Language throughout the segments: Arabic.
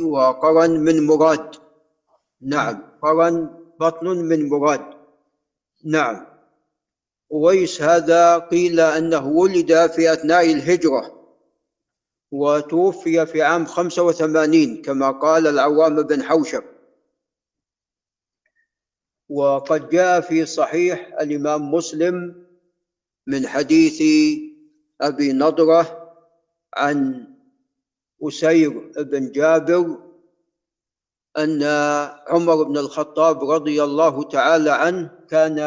وقرن من مراد. نعم قرن بطن من مراد. نعم. أويس هذا قيل أنه ولد في أثناء الهجرة وتوفي في عام خمسة وثمانين كما قال العوام بن حوشب. وقد جاء في صحيح الإمام مسلم من حديث أبي نضرة عن أسير بن جابر أن عمر بن الخطاب رضي الله تعالى عنه كان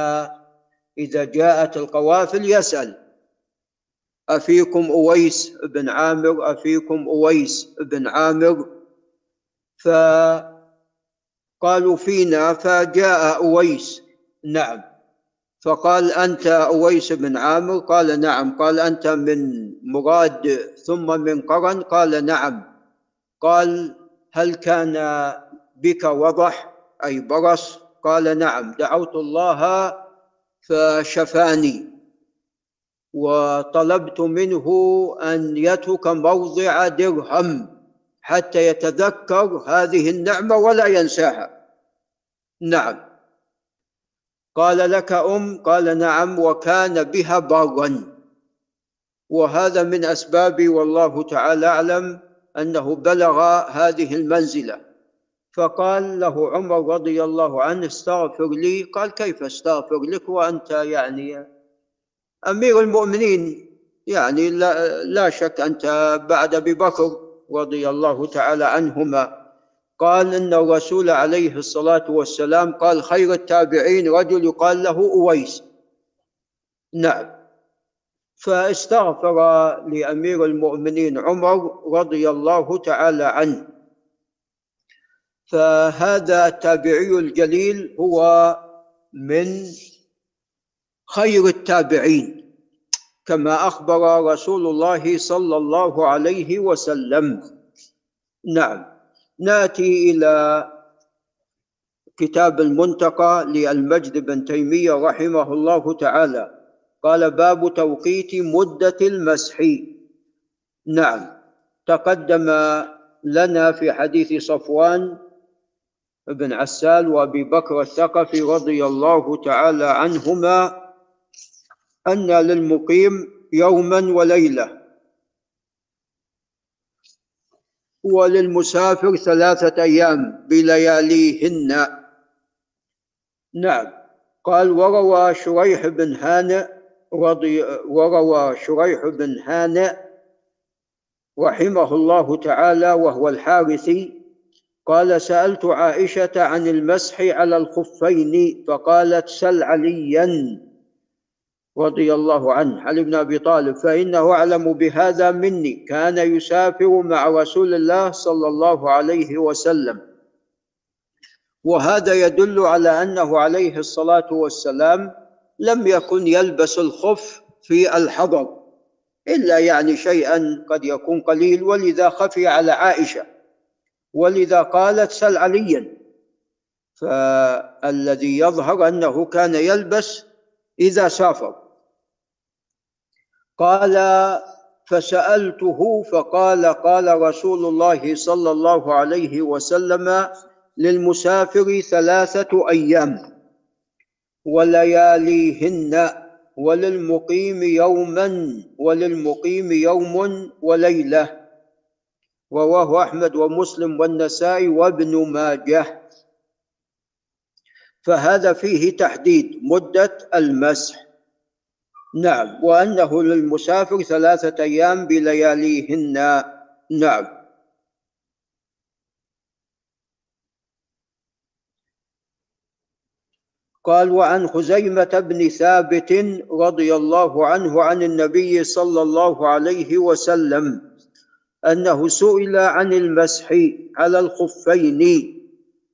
إذا جاءت القوافل يسأل أفيكم أويس بن عامر؟ أفيكم أويس بن عامر؟ فقالوا فينا فجاء أويس نعم. فقال أنت أويس بن عامر؟ قال نعم. قال أنت من مراد ثم من قرن؟ قال نعم. قال هل كان بك وضح؟ أي برص؟ قال نعم. دعوت الله فشفاني وطلبت منه أن يترك موضع درهم حتى يتذكر هذه النعمة ولا ينساها. نعم. قال لك أم قال نعم وكان بها برا وهذا من أسباب والله تعالى أعلم أنه بلغ هذه المنزلة. فقال له عمر رضي الله عنه استغفر لي. قال كيف استغفر لك وأنت يعني أمير المؤمنين؟ يعني لا, لا شك أنت بعد أبي بكر رضي الله تعالى عنهما. قال إن الرسول عليه الصلاة والسلام قال خير التابعين رجل يقال له أويس. نعم. فاستغفر لأمير المؤمنين عمر رضي الله تعالى عنه. فهذا التابعي الجليل هو من خير التابعين كما أخبر رسول الله صلى الله عليه وسلم. نعم. ناتي إلى كتاب المنتقى للمجد بن تيمية رحمه الله تعالى. قال باب توقيت مدة المسح. نعم تقدم لنا في حديث صفوان بن عسال وأبي بكر الثقفي رضي الله تعالى عنهما أن للمقيم يوما وليلة. وللمسافر ثلاثة أيام بلياليهن. نعم. قال وروى شريح بن هانئ رضي وروى شريح بن هانئ رحمه الله تعالى وهو الحارثي قال سألت عائشة عن المسح على الخفين فقالت سل عليا. رضي الله عنه. علي بن أبي طالب فإنه أعلم بهذا مني. كان يسافر مع رسول الله صلى الله عليه وسلم. وهذا يدل على أنه عليه الصلاة والسلام لم يكن يلبس الخف في الحضر إلا يعني شيئا قد يكون قليل. ولذا خفي على عائشة. ولذا قالت سل عليا. فالذي يظهر أنه كان يلبس إذا سافر قال فسألته فقال قال رسول الله صلى الله عليه وسلم للمسافر ثلاثة أيام ولياليهن وللمقيم يوما وللمقيم يوم وليلة. رواه أحمد ومسلم والنسائي وابن ماجه. فهذا فيه تحديد مدة المسح. نعم. وأنه للمسافر ثلاثة أيام بلياليهن. نعم. قال وعن خزيمة بن ثابت رضي الله عنه عن النبي صلى الله عليه وسلم أنه سئل عن المسح على الخفين.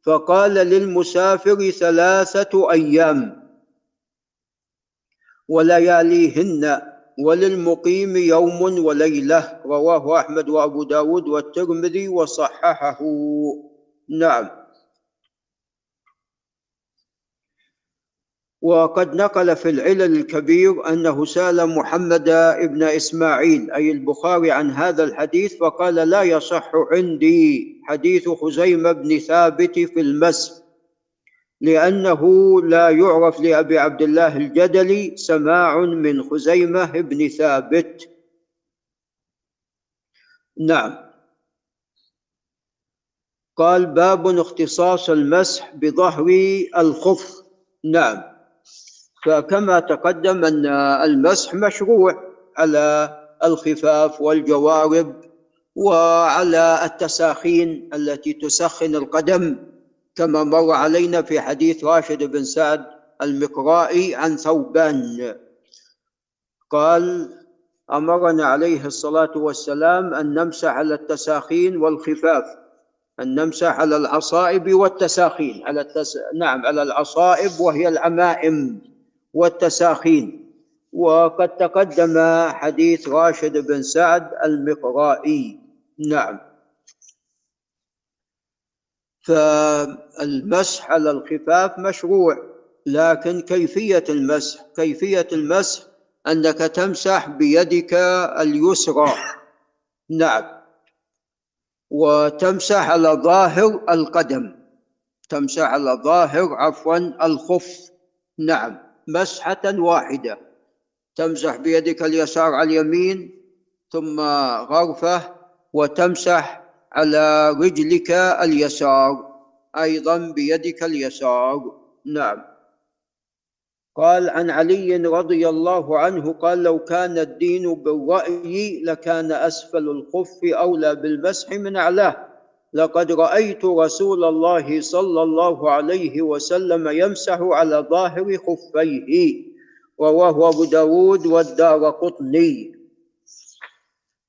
فقال للمسافر ثلاثة أيام ولياليهن وللمقيم يوم وليلة رواه أحمد وأبو داود والترمذي وصححه. نعم. وقد نقل في العلل الكبير أنه سال محمد بن إسماعيل أي البخاري عن هذا الحديث فقال لا يصح عندي حديث خزيمة بن ثابت في المسح لأنه لا يعرف لأبي عبد الله الجدلي سماع من خزيمة بن ثابت. نعم. قال باب اختصاص المسح بظهر الخف. نعم. فكما تقدم أن المسح مشروع على الخفاف والجوارب وعلى التساخين التي تسخن القدم كما مر علينا في حديث راشد بن سعد المقرائي عن ثوبان. قال أمرنا عليه الصلاة والسلام أن نمسح على التساخين والخفاف أن نمسح على العصائب والتساخين على التس... نعم على العصائب وهي العمائم. والتساخين. وقد تقدم حديث راشد بن سعد المقرائي. نعم. فالمسح على الخفاف مشروع لكن كيفية المسح؟ كيفية المسح؟ أنك تمسح بيدك اليسرى. نعم. وتمسح على ظاهر القدم. تمسح على ظاهر عفوا الخف. نعم. مسحة واحدة. تمسح بيدك اليسار على اليمين ثم غرفة وتمسح على رجلك اليسار. أيضا بيدك اليسار. نعم. قال عن علي رضي الله عنه قال لو كان الدين بالرأي لكان أسفل الخف أولى بالمسح من أعلاه. لقد رأيت رسول الله صلى الله عليه وسلم يمسح على ظاهر خفيه رواه أبو داود والدار قطني.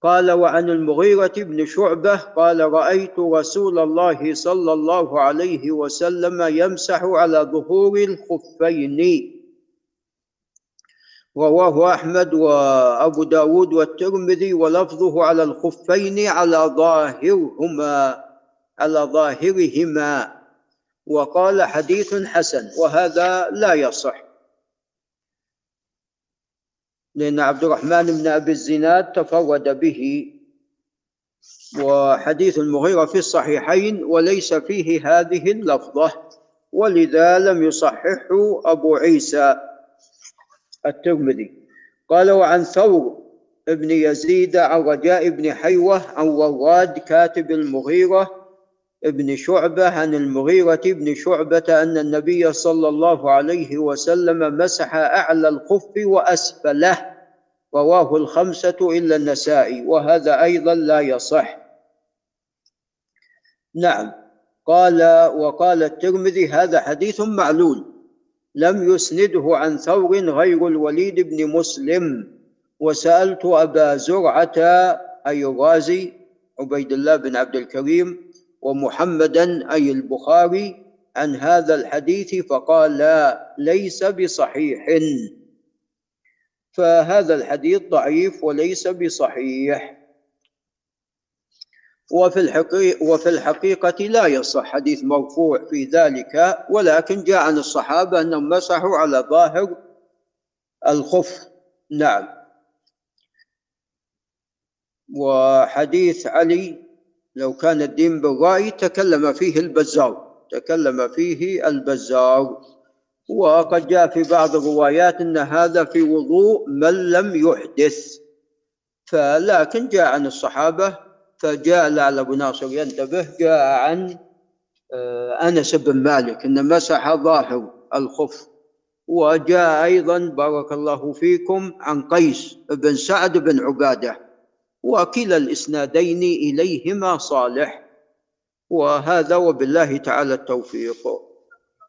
قال وعن المغيرة بن شعبة قال رأيت رسول الله صلى الله عليه وسلم يمسح على ظهور الخفين. رواه أحمد وأبو داود والترمذي ولفظه على الخفين على ظاهرهما. على ظاهرهما وقال حديث حسن وهذا لا يصح. لأن عبد الرحمن بن أبي الزناد تفرد به وحديث المغيرة في الصحيحين وليس فيه هذه اللفظة ولذا لم يصححه أبو عيسى الترمذي. قال وعن ثور ابن يزيد عن رجاء بن حيوة عن وراد كاتب المغيرة ابن شعبة عن المغيرة بن شعبة أن النبي صلى الله عليه وسلم مسح أعلى الخف وأسفله رواه الخمسة إلا النسائي وهذا أيضا لا يصح. نعم قال وقال الترمذي هذا حديث معلول لم يسنده عن ثور غير الوليد بن مسلم وسألت أبا زرعة أي الرازي عبيد الله بن عبد الكريم ومحمدا أي البخاري عن هذا الحديث فقال لا ليس بصحيح. فهذا الحديث ضعيف وليس بصحيح. وفي الحقيقة, وفي الحقيقة لا يصح حديث مرفوع في ذلك ولكن جاء عن الصحابة أنهم مسحوا على ظاهر الخف. نعم. وحديث علي لو كان الدين بالرأي تكلم فيه البزار تكلم فيه البزار وقد جاء في بعض الروايات إن هذا في وضوء من لم يحدث. فلكن جاء عن الصحابة فجاء لعل أبو ناصر ينتبه جاء عن آه، أنس بن مالك إن مسح ظاهر الخف. وجاء أيضا بارك الله فيكم عن قيس بن سعد بن عبادة. وكلا الإسنادين إليهما صالح. وهذا وبالله تعالى التوفيق.